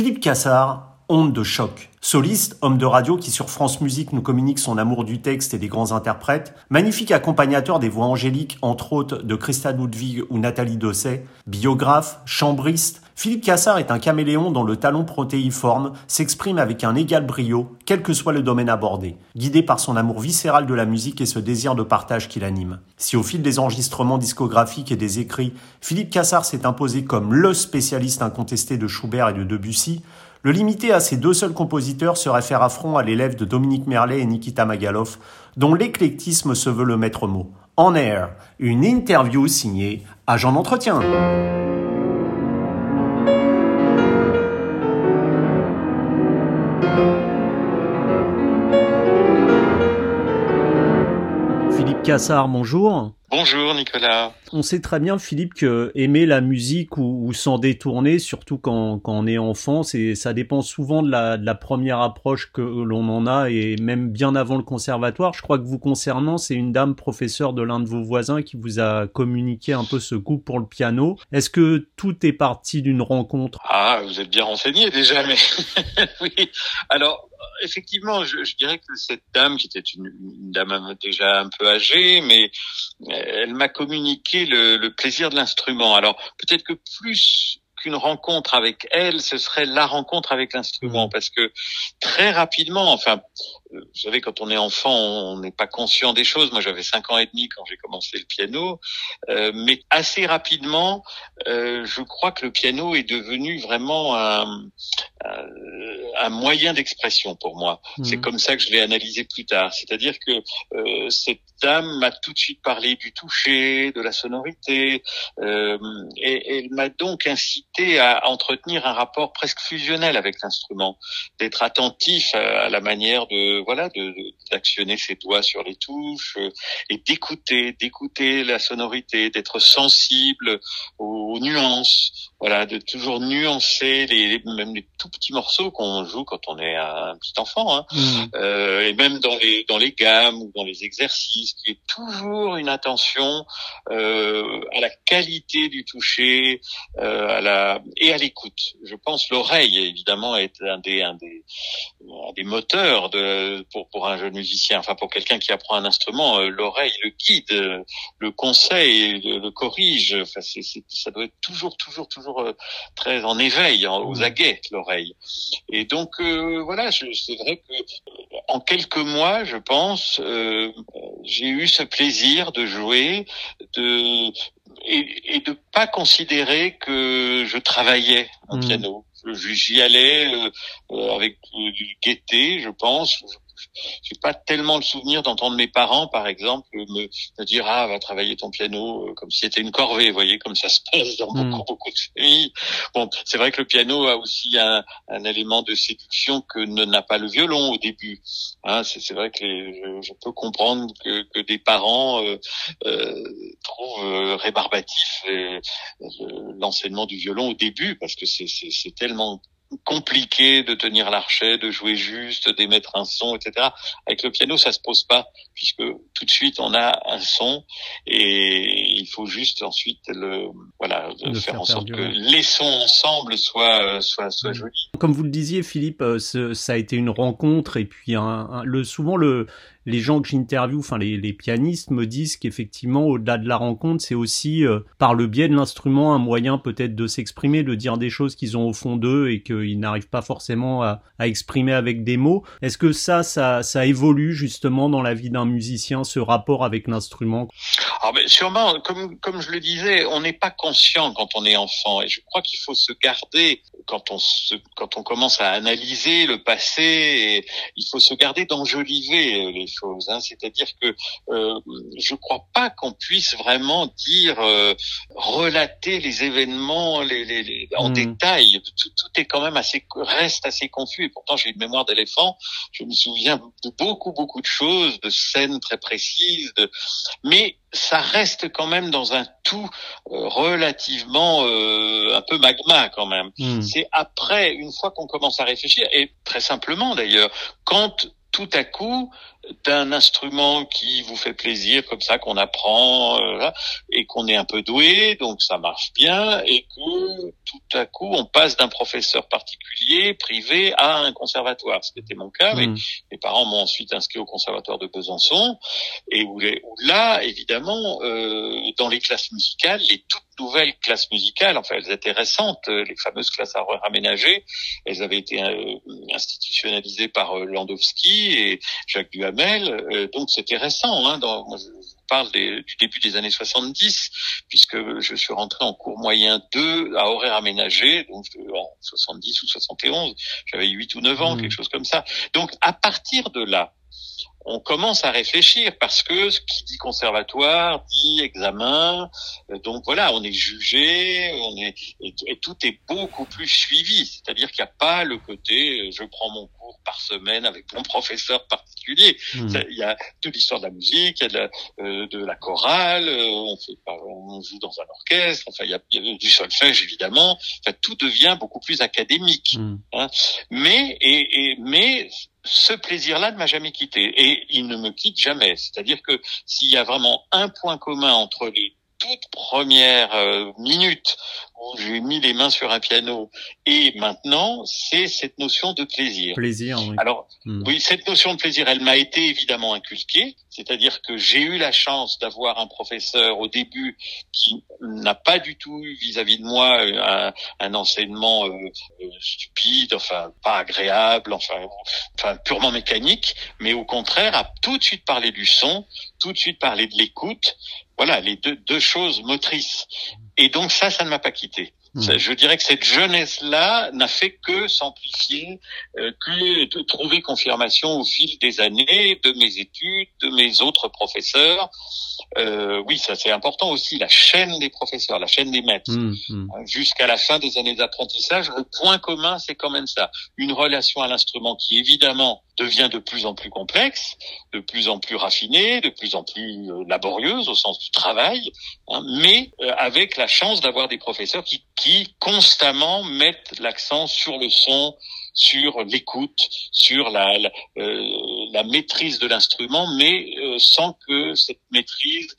Philippe Cassard, Onde de choc. Soliste, homme de radio qui sur France Musique nous communique son amour du texte et des grands interprètes, magnifique accompagnateur des voix angéliques entre autres de Christa Ludwig ou Nathalie Dosset, biographe, chambriste, Philippe Cassard est un caméléon dont le talon protéiforme s'exprime avec un égal brio, quel que soit le domaine abordé, guidé par son amour viscéral de la musique et ce désir de partage qui l'anime. Si au fil des enregistrements discographiques et des écrits, Philippe Cassard s'est imposé comme LE spécialiste incontesté de Schubert et de Debussy, le limiter à ces deux seuls compositeurs serait faire affront à l'élève de Dominique Merlet et Nikita Magaloff, dont l'éclectisme se veut le maître mot. En air, une interview signée Agent d'entretien. Cassard, bonjour. Bonjour Nicolas. On sait très bien Philippe que aimer la musique ou, s'en détourner, surtout quand, quand, on est enfant, c'est ça dépend souvent de la, de la première approche que l'on en a et même bien avant le conservatoire. Je crois que vous concernant, c'est une dame professeure de l'un de vos voisins qui vous a communiqué un peu ce goût pour le piano. Est-ce que tout est parti d'une rencontre? Ah, vous êtes bien renseigné déjà, mais oui. Alors effectivement, je, dirais que cette dame, qui était une, dame déjà un peu âgée, mais elle m'a communiqué le, plaisir de l'instrument. Alors peut-être que plus qu'une rencontre avec elle, ce serait la rencontre avec l'instrument, mmh. parce que très rapidement, enfin, vous savez, quand on est enfant, on n'est pas conscient des choses. Moi, j'avais cinq ans et demi quand j'ai commencé le piano, euh, mais assez rapidement, euh, je crois que le piano est devenu vraiment un, un moyen d'expression pour moi. Mmh. C'est comme ça que je l'ai analysé plus tard. C'est-à-dire que euh, cette dame m'a tout de suite parlé du toucher, de la sonorité, euh, et, elle m'a donc incité à entretenir un rapport presque fusionnel avec l'instrument, d'être attentif à, la manière de voilà de d'actionner ses doigts sur les touches euh, et d'écouter, d'écouter la sonorité, d'être sensible aux, aux nuances, voilà, de toujours nuancer les, même les tout petits morceaux qu'on joue quand on est un petit enfant, hein. Mmh. Euh, et même dans les dans les gammes ou dans les exercices, qui est toujours une attention euh, à la qualité du toucher, euh, à la et à l'écoute. Je pense l'oreille évidemment est un des un des un des moteurs de pour pour un jeune musicien, enfin pour quelqu'un qui apprend un instrument, euh, l'oreille le guide, le conseil, le, le corrige. Enfin, c'est, ça doit être toujours toujours toujours euh, très en éveil, aux mmh. aguets, l'oreille. Et donc euh, voilà, c'est vrai que euh, en quelques mois, je pense, j'ai eu ce plaisir de jouer, de et, et de pas considérer que je travaillais en mmh. piano. J'y allais avec du gaieté, je pense j'ai pas tellement le souvenir d'entendre mes parents, par exemple, me, dire ah va travailler ton piano euh, comme si c'était une corvée, vous voyez, comme ça se passe dans beaucoup hmm. beaucoup de familles. Bon, c'est vrai que le piano a aussi un, un élément de séduction que ne n'a pas le violon au début. Hein, c'est vrai que je, je, peux comprendre que, que des parents euh, euh, trouvent euh, rébarbatif euh, l'enseignement du violon au début parce que c'est tellement compliqué de tenir l'archet, de jouer juste, d'émettre un son, etc. Avec le piano, ça se pose pas, puisque tout de suite on a un son et il faut juste ensuite le voilà faire, en sorte que les sons ensemble soient soient soient jolis. Comme vous le disiez, Philippe, euh, ça a été une rencontre et puis un, le souvent le les gens que j'interviewe, enfin les, pianistes me disent qu'effectivement au-delà de la rencontre, c'est aussi euh, par le biais de l'instrument un moyen peut-être de s'exprimer, de dire des choses qu'ils ont au fond d'eux et qu'ils n'arrivent pas forcément à, à, exprimer avec des mots. Est-ce que ça, ça, ça évolue justement dans la vie d'un musicien, ce rapport avec l'instrument? Ah ben Sûrement, comme, comme je le disais, on n'est pas conscient quand on est enfant et je crois qu'il faut se garder quand on se, quand on commence à analyser le passé, il faut se garder d'enjoliver les choses. Hein. C'est-à-dire que euh, je crois pas qu'on puisse vraiment dire euh, relater les événements les, les, les en mmh. détail. Tout, tout, est quand même assez reste assez confus. Et pourtant j'ai une mémoire d'éléphant. Je me souviens de beaucoup beaucoup de choses, de scènes très précises. De... Mais ça reste quand même dans un tout euh, relativement euh, un peu magma quand même. Mmh. C'est après, une fois qu'on commence à réfléchir, et très simplement d'ailleurs, quand tout à coup, d'un instrument qui vous fait plaisir, comme ça qu'on apprend euh, et qu'on est un peu doué, donc ça marche bien, et que tout à coup on passe d'un professeur particulier privé à un conservatoire, ce qui était mon cas. Mais mmh. mes parents m'ont ensuite inscrit au conservatoire de Besançon, et où, là, évidemment, euh, dans les classes musicales, les toutes nouvelles classes musicales, enfin elles étaient récentes, euh, les fameuses classes à aménagées, elles avaient été euh, institutionnalisées par Landowski et Jacques Duhamel, donc c'était récent. Hein, dans, moi, je parle du début des années 70, puisque je suis rentré en cours moyen 2 à horaire aménagé, donc en 70 ou 71, j'avais 8 ou 9 ans, mmh. quelque chose comme ça. Donc à partir de là, on commence à réfléchir parce que ce qui dit conservatoire dit examen. Euh, donc voilà, on est jugé, on est et, tout est beaucoup plus suivi. C'est-à-dire qu'il n'y a pas le côté euh, je prends mon cours par semaine avec mon professeur particulier. Hmm. Il y a toute l'histoire de la musique, il y a de la, euh, de la chorale, on fait on joue dans un orchestre. Enfin, il y a, du solfège évidemment. Enfin, tout devient beaucoup plus académique. Hmm. Hein. Mais et, et mais ce plaisir-là ne m'a jamais quitté et il ne me quitte jamais. C'est-à-dire que s'il y a vraiment un point commun entre les toutes premières euh, minutes où j'ai mis les mains sur un piano et maintenant, c'est cette notion de plaisir. Plaisir, oui. Alors, hmm. oui, cette notion de plaisir, elle m'a été évidemment inculquée, c'est-à-dire que j'ai eu la chance d'avoir un professeur au début qui n'a pas du tout eu vis-à-vis de moi un, un enseignement euh, euh, stupide, enfin pas agréable, enfin, enfin purement mécanique, mais au contraire a tout de suite parlé du son, tout de suite parlé de l'écoute, voilà les deux, deux choses motrices. Et donc ça, ça ne m'a pas quitté. Hmm. Je dirais que cette jeunesse-là n'a fait que s'amplifier, euh, que de trouver confirmation au fil des années de mes études, de mes autres professeurs. Euh, oui, ça c'est important aussi, la chaîne des professeurs, la chaîne des maîtres. Hmm, hmm. Euh, jusqu'à la fin des années d'apprentissage, le point commun, c'est quand même ça. Une relation à l'instrument qui, évidemment, devient de plus en plus complexe, de plus en plus raffinée, de plus en plus euh, laborieuse au sens du travail, hein, mais euh, avec la chance d'avoir des professeurs qui, qui constamment mettent l'accent sur le son, sur l'écoute, sur la, la, euh, la, maîtrise de l'instrument, mais sans que cette maîtrise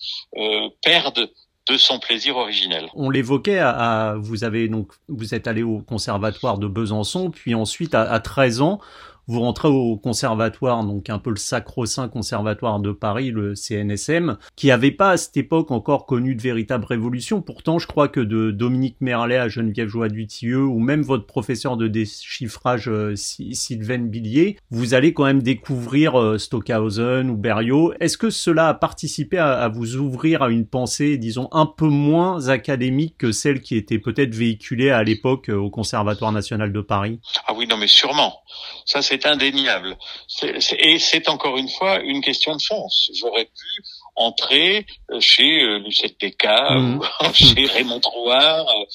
perde de son plaisir originel. On l'évoquait, à, vous avez donc vous êtes allé au conservatoire de Besançon, puis ensuite à, à 13 ans, vous rentrez au conservatoire, donc un peu le sacro-saint conservatoire de Paris, le CNSM, qui avait pas à cette époque encore connu de véritable révolution. Pourtant, je crois que de Dominique Merlet à Geneviève Joie Dutilleux, ou même votre professeur de déchiffrage euh, Sylvain Billier, vous allez quand même découvrir euh, Stockhausen ou Berriot. Est-ce que cela a participé à, à, vous ouvrir à une pensée, disons, un peu moins académique que celle qui était peut-être véhiculée à l'époque euh, au Conservatoire national de Paris? Ah oui, non mais sûrement. Ça, c'est indéniable. et c'est encore une fois une question de chance. J'aurais pu entrer euh, chez euh, Lucette Desca mmh. ou chez Raymond Trouard, euh,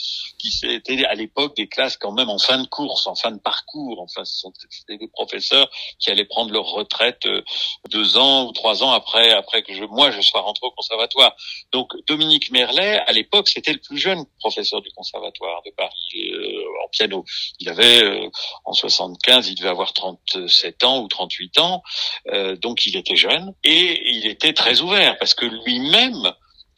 c'était à l'époque des classes quand même en fin de course, en fin de parcours. Enfin, c'était des professeurs qui allaient prendre leur retraite deux ans ou trois ans après après que je, moi je sois rentré au conservatoire. Donc Dominique Merlet, à l'époque, c'était le plus jeune professeur du conservatoire de Paris en piano. Il avait en 75, il devait avoir 37 ans ou 38 ans, donc il était jeune et il était très ouvert parce que lui-même,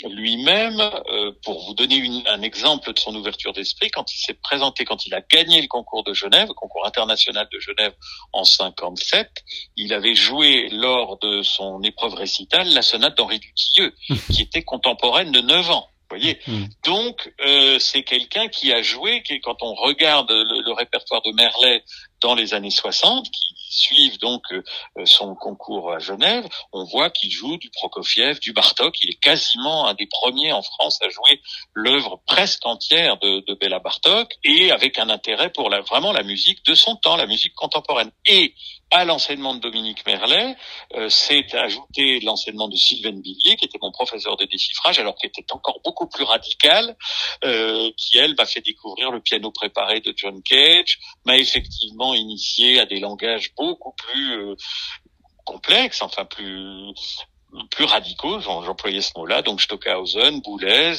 lui-même, euh, pour vous donner un exemple de son ouverture d'esprit, quand il s'est présenté, quand il a gagné le concours de Genève, le concours international de Genève en 57, il avait joué lors de son épreuve récitale la sonate d'Henri Dutilleux, qui était contemporaine de 9 ans. voyez mm. Donc, euh, c'est quelqu'un qui a joué, qui, quand on regarde le, le, répertoire de Merlet dans les années 60, qui suivent donc euh, son concours à Genève, on voit qu'il joue du Prokofiev, du Bartok. Il est quasiment un des premiers en France à jouer l'œuvre presque entière de, de Béla Bartok et avec un intérêt pour la, vraiment la musique de son temps, la musique contemporaine. Et à l'enseignement de Dominique Merlet, euh, s'est ajouté l'enseignement de Sylvain Billier, qui était mon professeur de déchiffrage, alors qu'il était encore beaucoup plus radical, euh, qui elle m'a fait découvrir le piano préparé de John Cage, m'a effectivement initié à des langages beaucoup plus euh, complexes, enfin plus plus radicaux, j'employais ce mot-là, donc Stockhausen, Boulez,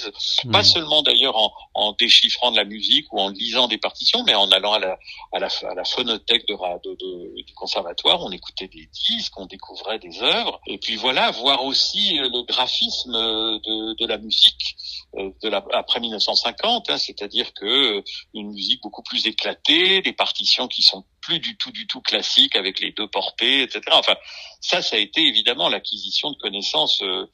pas hmm. seulement d'ailleurs en, en, déchiffrant de la musique ou en lisant des partitions, mais en allant à la, à la, à la phonothèque de, de, de, du conservatoire, on écoutait des disques, on découvrait des œuvres, et puis voilà, voir aussi le graphisme de, de la musique euh, de la, après 1950, hein, c'est-à-dire que une musique beaucoup plus éclatée, des partitions qui sont plus du tout du tout classiques avec les deux portées, etc. Enfin, ça, ça a été évidemment l'acquisition de connaissances euh,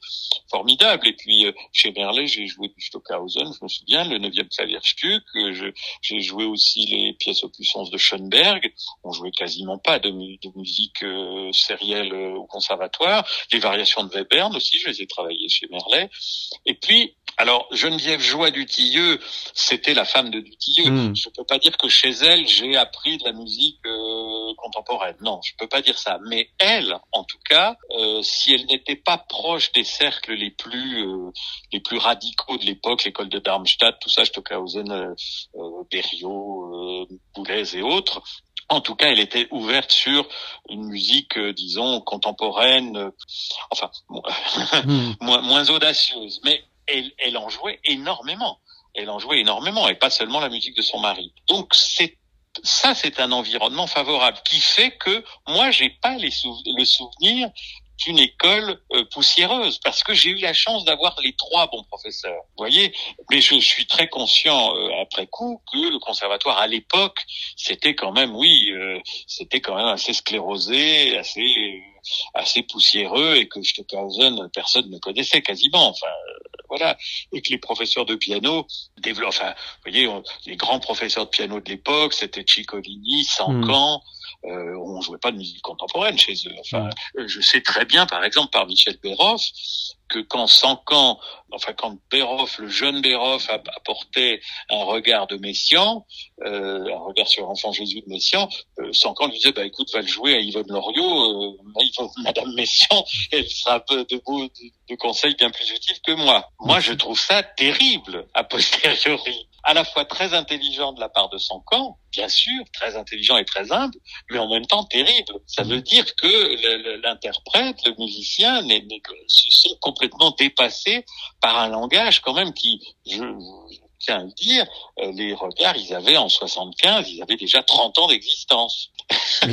formidables. Et puis euh, chez Merlet, j'ai joué du Stockhausen, je me souviens, le 9e Klavierstück. Euh, j'ai joué aussi les pièces aux puissances de Schoenberg. On jouait quasiment pas de, musique sérielle au conservatoire. Les variations de Webern aussi, je les ai travaillées chez Merlet. Et puis alors, Geneviève Joie Dutilleux, c'était la femme de Dutilleux. Hmm. Je peux pas dire que chez elle, j'ai appris de la musique euh, contemporaine. Non, je peux pas dire ça. Mais elle, en tout cas, euh, si elle n'était pas proche des cercles les plus euh, les plus radicaux de l'époque, l'école de Darmstadt, tout ça, Stockhausen, euh, Berriot, Boulez et autres, en tout cas, elle était ouverte sur une musique, disons, contemporaine, enfin, hmm. moins, moins audacieuse. Mais elle, elle en jouait énormément. Elle en jouait énormément, et pas seulement la musique de son mari. Donc c'est ça, c'est un environnement favorable qui fait que moi, j'ai pas les le souvenir d'une école euh, poussiéreuse parce que j'ai eu la chance d'avoir les trois bons professeurs. Vous voyez, mais je, suis très conscient euh, après coup que le conservatoire à l'époque, c'était quand même, oui, euh, c'était quand même assez sclérosé, assez assez poussiéreux et que Stockhausen personne ne connaissait quasiment. Enfin, voilà, et que les professeurs de piano développent. Enfin, vous voyez, les grands professeurs de piano de l'époque, c'était Ciccolini, Sancan. Euh, on jouait pas de musique contemporaine chez eux. Enfin, je sais très bien, par exemple, par Michel Béroff, que quand Sancan, enfin quand Béroff, le jeune Béroff, apportait un regard de Messian, euh, un regard sur l'enfant Jésus de Messian, euh, Sancan lui disait bah écoute va le jouer à Yvonne Loriot, euh, Madame Messian, elle sera de, de, de conseils bien plus utiles que moi. Moi je trouve ça terrible a posteriori à la fois très intelligent de la part de son camp, bien sûr, très intelligent et très humble, mais en même temps terrible. Ça veut dire que l'interprète, le musicien, se sont complètement dépassés par un langage quand même qui, je, tiens à le dire, euh, les regards, ils avaient en 75, ils avaient déjà 30 ans d'existence.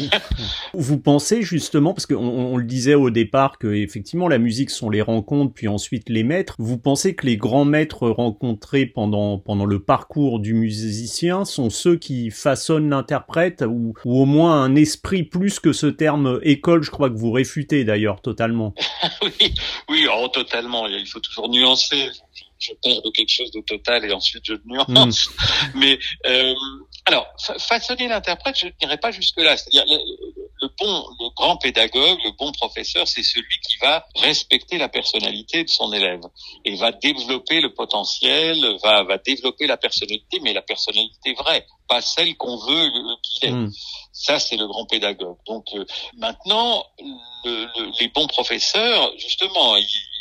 Vous pensez justement, parce qu'on on le disait au départ, que effectivement la musique sont les rencontres, puis ensuite les maîtres. Vous pensez que les grands maîtres rencontrés pendant pendant le parcours du musicien sont ceux qui façonnent l'interprète, ou, ou au moins un esprit plus que ce terme école, je crois que vous réfutez d'ailleurs totalement. oui, oui, oh, totalement. Il faut toujours nuancer je perds de quelque chose de total et ensuite je nuance. Hmm. Mais euh, alors, façonner l'interprète, je ne dirais pas jusque-là. C'est-à-dire, le, bon, le grand pédagogue, le bon professeur, c'est celui qui va respecter la personnalité de son élève et va développer le potentiel, va, va développer la personnalité, mais la personnalité vraie, pas celle qu'on veut qu'il ait. Hmm. Ça, c'est le grand pédagogue. Donc euh, maintenant, le, les bons professeurs, justement, ils,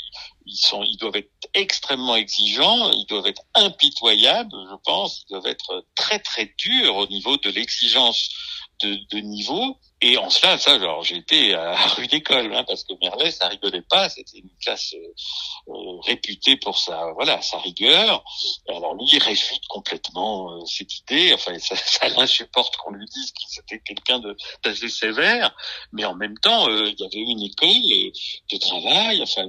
ils sont, ils doivent être extrêmement exigeants, ils doivent être impitoyables, je pense, ils doivent être très très durs au niveau de l'exigence de, de niveau et en cela, ça, genre, été à rue d'école, hein, parce que Merlet, ça rigolait pas. C'était une classe euh, euh, réputée pour sa, voilà, sa rigueur. Alors lui, il réfute complètement euh, cette idée. Enfin, ça, ça l'insupporte qu'on lui dise qu'il était quelqu'un de d'assez sévère, mais en même temps, il y avait une école de travail. Enfin,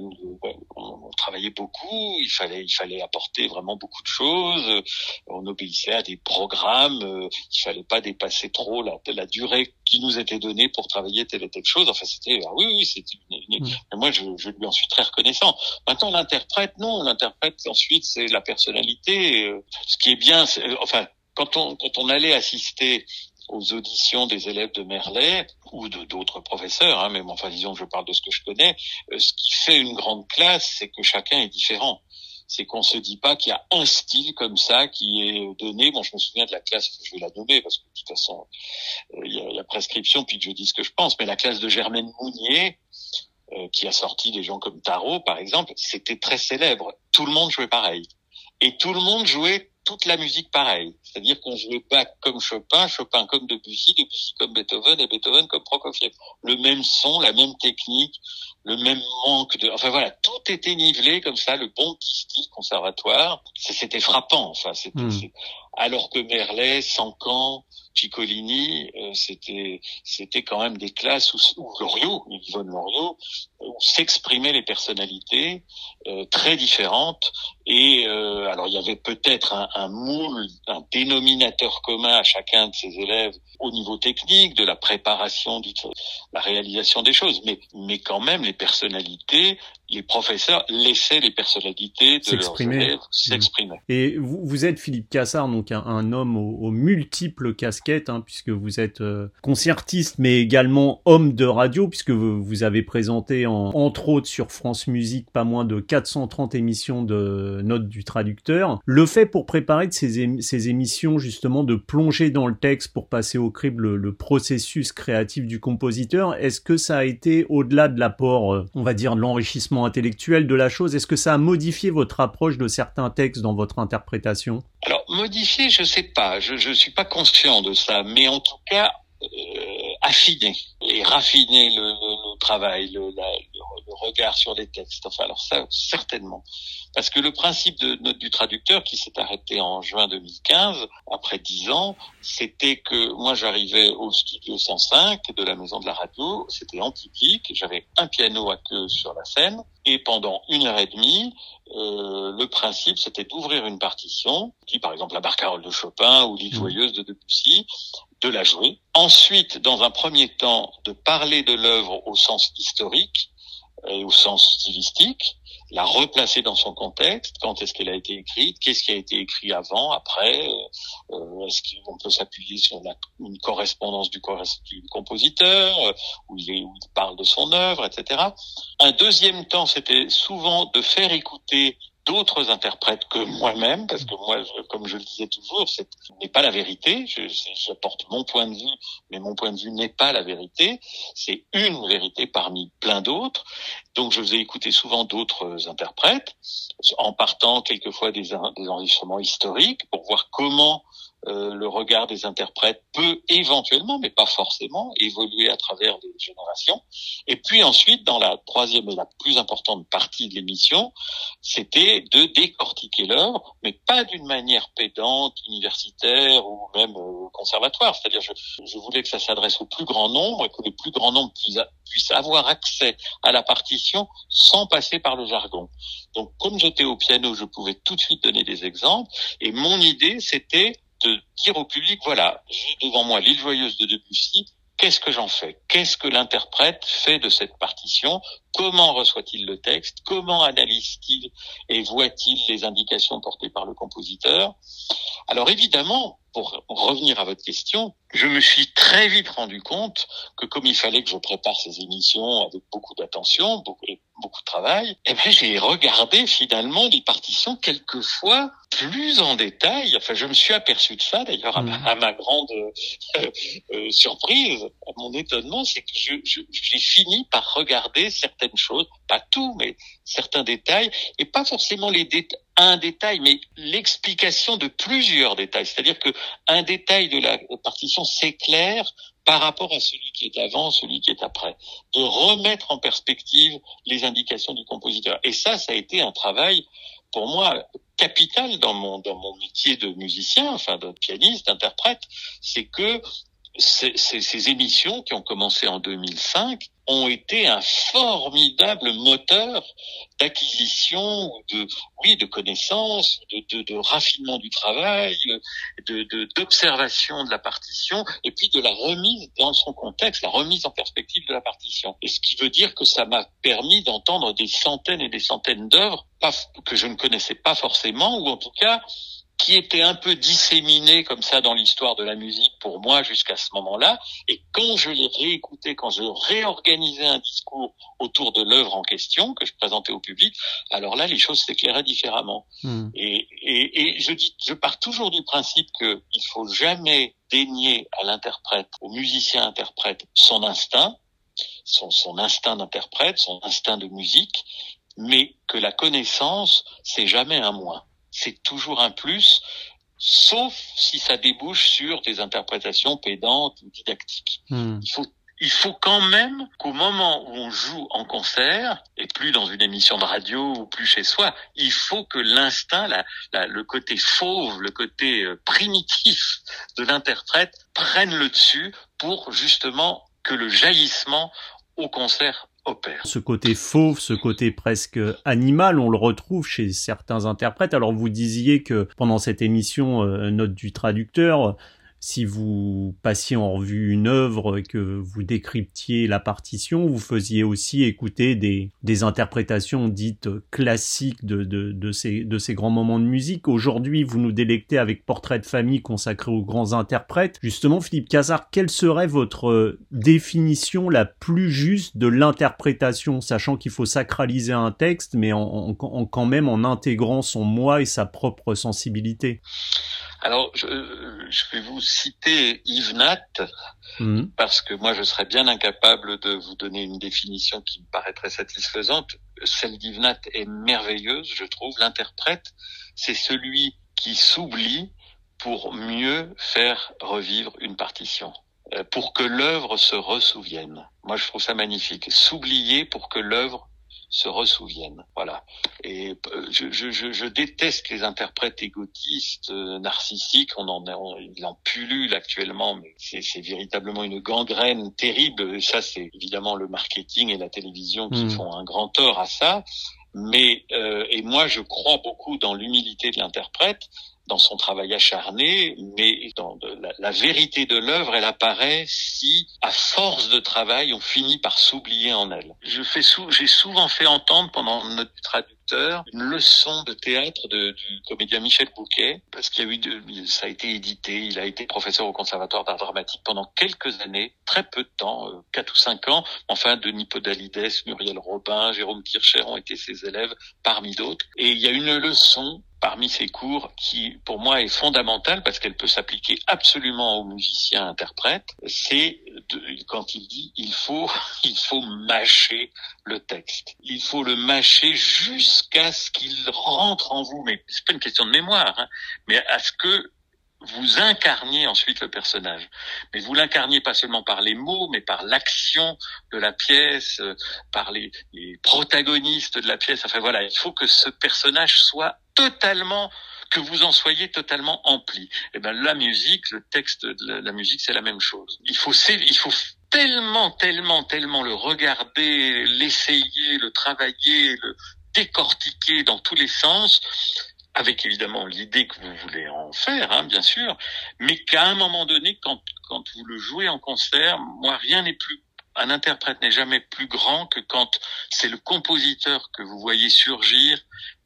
on, travaillait beaucoup. Il fallait, il fallait apporter vraiment beaucoup de choses. On obéissait à des programmes. il fallait pas dépasser trop la, la durée qui nous était donné pour travailler telle et telle chose. Enfin, c'était ah oui, oui, c'était une, mm. moi je, je, lui en suis très reconnaissant. Maintenant, l'interprète, non, l'interprète ensuite c'est la personnalité. Euh, ce qui est bien, c'est, enfin, quand on quand on allait assister aux auditions des élèves de Merlet ou de d'autres professeurs, hein, mais enfin disons que je parle de ce que je connais, euh, ce qui fait une grande classe, c'est que chacun est différent c'est qu'on se dit pas qu'il y a un style comme ça qui est donné. Bon, je me souviens de la classe, je vais la nommer parce que de toute façon, euh, il y, a, prescription puis je dis ce que je pense. Mais la classe de Germaine Mounier, euh, qui a sorti des gens comme Tarot, par exemple, c'était très célèbre. Tout le monde jouait pareil. Et tout le monde jouait toute la musique pareille. C'est-à-dire qu'on jouait Bach comme Chopin, Chopin comme Debussy, Debussy comme Beethoven et Beethoven comme Prokofiev. Le même son, la même technique, le même manque de, enfin voilà, tout était nivelé comme ça, le bon style conservatoire. C'était frappant, enfin, c'était, hmm. alors que Merlet, Sancan, Piccolini, euh, c'était c'était quand même des classes où, où Loriot, Yvonne Loriot, où s'exprimaient les personnalités euh, très différentes. Et euh, alors il y avait peut-être un, un, moule, un dénominateur commun à chacun de ces élèves au niveau technique, de la préparation, de la réalisation des choses, mais mais quand même les personnalités les professeurs laissaient les personnalités de leurs élèves s'exprimer. Et vous, vous, êtes Philippe Cassard, donc un, homme aux, multiples casquettes, hein, puisque vous êtes euh, concertiste, mais également homme de radio, puisque vous, vous avez présenté en, entre autres sur France Musique pas moins de 430 émissions de notes du traducteur. Le fait pour préparer ces émissions justement de plonger dans le texte pour passer au crible le, processus créatif du compositeur, est-ce que ça a été au-delà de l'apport, euh, on va dire, de l'enrichissement intellectuel de la chose? Est-ce que ça a modifié votre approche de certains textes dans votre interprétation? Alors, modifié, je sais pas. Je ne suis pas conscient de ça. Mais en tout cas, euh, affiner et raffiner le, le, travail, le, le, regard sur les textes. Enfin, alors ça, certainement. Parce que le principe de note du traducteur, qui s'est arrêté en juin 2015, après dix ans, c'était que moi j'arrivais au studio 105 de la maison de la radio, c'était antipique, j'avais un piano à queue sur la scène, et pendant une heure et demie, euh, le principe c'était d'ouvrir une partition, qui par exemple la barcarolle de Chopin ou l'île mmh. joyeuse de Debussy, de la jouer. Ensuite, dans un premier temps, de parler de l'œuvre au sens historique et au sens stylistique, la replacer dans son contexte, quand est-ce qu'elle a été écrite, qu'est-ce qui a été écrit avant, après, euh, est-ce qu'on peut s'appuyer sur une correspondance du, compositeur, euh, où il, où il parle de son œuvre, etc. Un deuxième temps, c'était souvent de faire écouter d'autres interprètes que moi-même, parce que moi, comme je le disais toujours, ce n'est pas la vérité. J'apporte mon point de vue, mais mon point de vue n'est pas la vérité. C'est une vérité parmi plein d'autres. Donc, je faisais écouter souvent d'autres interprètes, en partant quelquefois des, des enregistrements historiques pour voir comment euh, le regard des interprètes peut éventuellement, mais pas forcément, évoluer à travers les générations. Et puis ensuite, dans la troisième et la plus importante partie de l'émission, c'était de décortiquer l'œuvre, mais pas d'une manière pédante, universitaire ou même euh, conservatoire. C'est-à-dire, je, je, voulais que ça s'adresse au plus grand nombre et que le plus grand nombre puisse, puisse avoir accès à la partition sans passer par le jargon. Donc, comme j'étais au piano, je pouvais tout de suite donner des exemples. Et mon idée, c'était de dire au public, voilà, j'ai devant moi l'île joyeuse de Debussy, qu'est-ce que j'en fais? Qu'est-ce que l'interprète fait de cette partition? Comment reçoit-il le texte? Comment analyse-t-il et voit-il les indications portées par le compositeur? Alors évidemment, pour revenir à votre question, je me suis très vite rendu compte que comme il fallait que je prépare ces émissions avec beaucoup d'attention, beaucoup, beaucoup de travail, eh ben j'ai regardé finalement les partitions quelquefois plus en détail. Enfin, je me suis aperçu de ça d'ailleurs à, ma mmh. grande euh, euh, surprise, à mon étonnement, c'est que j'ai fini par regarder certaines choses, pas tout, mais certains détails, et pas forcément les détails un détail, mais l'explication de plusieurs détails. C'est-à-dire que un détail de la partition s'éclaire par rapport à celui qui est avant, celui qui est après. De remettre en perspective les indications du compositeur. Et ça, ça a été un travail pour moi capital dans mon dans mon métier de musicien, enfin de pianiste, d'interprète, c'est que ces, ces, émissions qui ont commencé en 2005 ont été un formidable moteur d'acquisition, de oui, de connaissances, de, de, de, raffinement du travail, de d'observation de, de, la partition, et puis de la remise dans son contexte, la remise en perspective de la partition. Et ce qui veut dire que ça m'a permis d'entendre des centaines et des centaines d'œuvres que je ne connaissais pas forcément, ou en tout cas qui était un peu disséminé comme ça dans l'histoire de la musique pour moi jusqu'à ce moment-là. Et quand je l'ai réécouté, quand je réorganisais un discours autour de l'œuvre en question que je présentais au public, alors là, les choses s'éclairaient différemment. Hmm. Et, et, et, je dis, je pars toujours du principe qu'il faut jamais dénier à l'interprète, au musicien interprète, son instinct, son, son instinct d'interprète, son instinct de musique, mais que la connaissance, c'est jamais un moins c'est toujours un plus sauf si ça débouche sur des interprétations pédantes ou didactiques. Hmm. Il faut il faut quand même qu'au moment où on joue en concert, et plus dans une émission de radio ou plus chez soi, il faut que l'instinct, le côté fauve, le côté euh, primitif de l'interprète prenne le dessus pour justement que le jaillissement au concert Ce côté fauve, ce côté presque animal, on le retrouve chez certains interprètes. Alors vous disiez que pendant cette émission, euh, note du traducteur, si vous passiez en revue une œuvre et que vous décryptiez la partition, vous faisiez aussi écouter des, interprétations dites classiques de, ces, grands moments de musique. Aujourd'hui, vous nous délectez avec Portrait de famille consacré aux grands interprètes. Justement, Philippe Cazard, quelle serait votre définition la plus juste de l'interprétation, sachant qu'il faut sacraliser un texte, mais en, quand même en intégrant son moi et sa propre sensibilité? Alors, je, je, vais vous citer Yves Nat, mhm. parce que moi, je serais bien incapable de vous donner une définition qui me paraîtrait satisfaisante. Celle d'Yves Nat est merveilleuse, je trouve. L'interprète, c'est celui qui s'oublie pour mieux faire revivre une partition euh, pour que l'œuvre se ressouvienne. Moi, je trouve ça magnifique. S'oublier pour que l'œuvre se ressouviennent. Voilà. Et euh, je, je, je, déteste les interprètes égotistes, euh, narcissiques. On en, on, il en pullule actuellement, mais c'est véritablement une gangrène terrible. Et ça, c'est évidemment le marketing et la télévision qui hmm. font un grand tort à ça. Mais euh, et moi, je crois beaucoup dans l'humilité de l'interprète dans son travail acharné, mais dans la, vérité de l'œuvre, elle apparaît si, à force de travail, on finit par s'oublier en elle. Je fais j'ai souvent fait entendre pendant notre traducteur une leçon de théâtre de, du comédien Michel Bouquet, parce qu'il y a eu, de, ça a été édité, il a été professeur au Conservatoire d'art dramatique pendant quelques années, très peu de temps, euh, quatre ou cinq ans. Enfin, Denis Podalides, Muriel Robin, Jérôme Kircher ont été ses élèves parmi d'autres. Et il y a une leçon parmi ces cours qui, pour moi, est fondamentale parce qu'elle peut s'appliquer absolument aux musiciens interprètes, c'est quand il dit il faut, il faut mâcher le texte. Il faut le mâcher jusqu'à ce qu'il rentre en vous. Mais c'est pas une question de mémoire, hein, mais à ce que vous incarniez ensuite le personnage. Mais vous l'incarniez pas seulement par les mots, mais par l'action de la pièce, euh, par les, les, protagonistes de la pièce. Enfin voilà, il faut que ce personnage soit totalement que vous en soyez totalement empli. Et eh ben la musique, le texte de la, musique, c'est la même chose. Il faut il faut tellement, tellement, tellement le regarder, l'essayer, le travailler, le décortiquer dans tous les sens avec évidemment l'idée que vous voulez en faire, hein, bien sûr, mais qu'à un moment donné, quand, quand vous le jouez en concert, moi, rien n'est plus un interprète n'est jamais plus grand que quand c'est le compositeur que vous voyez surgir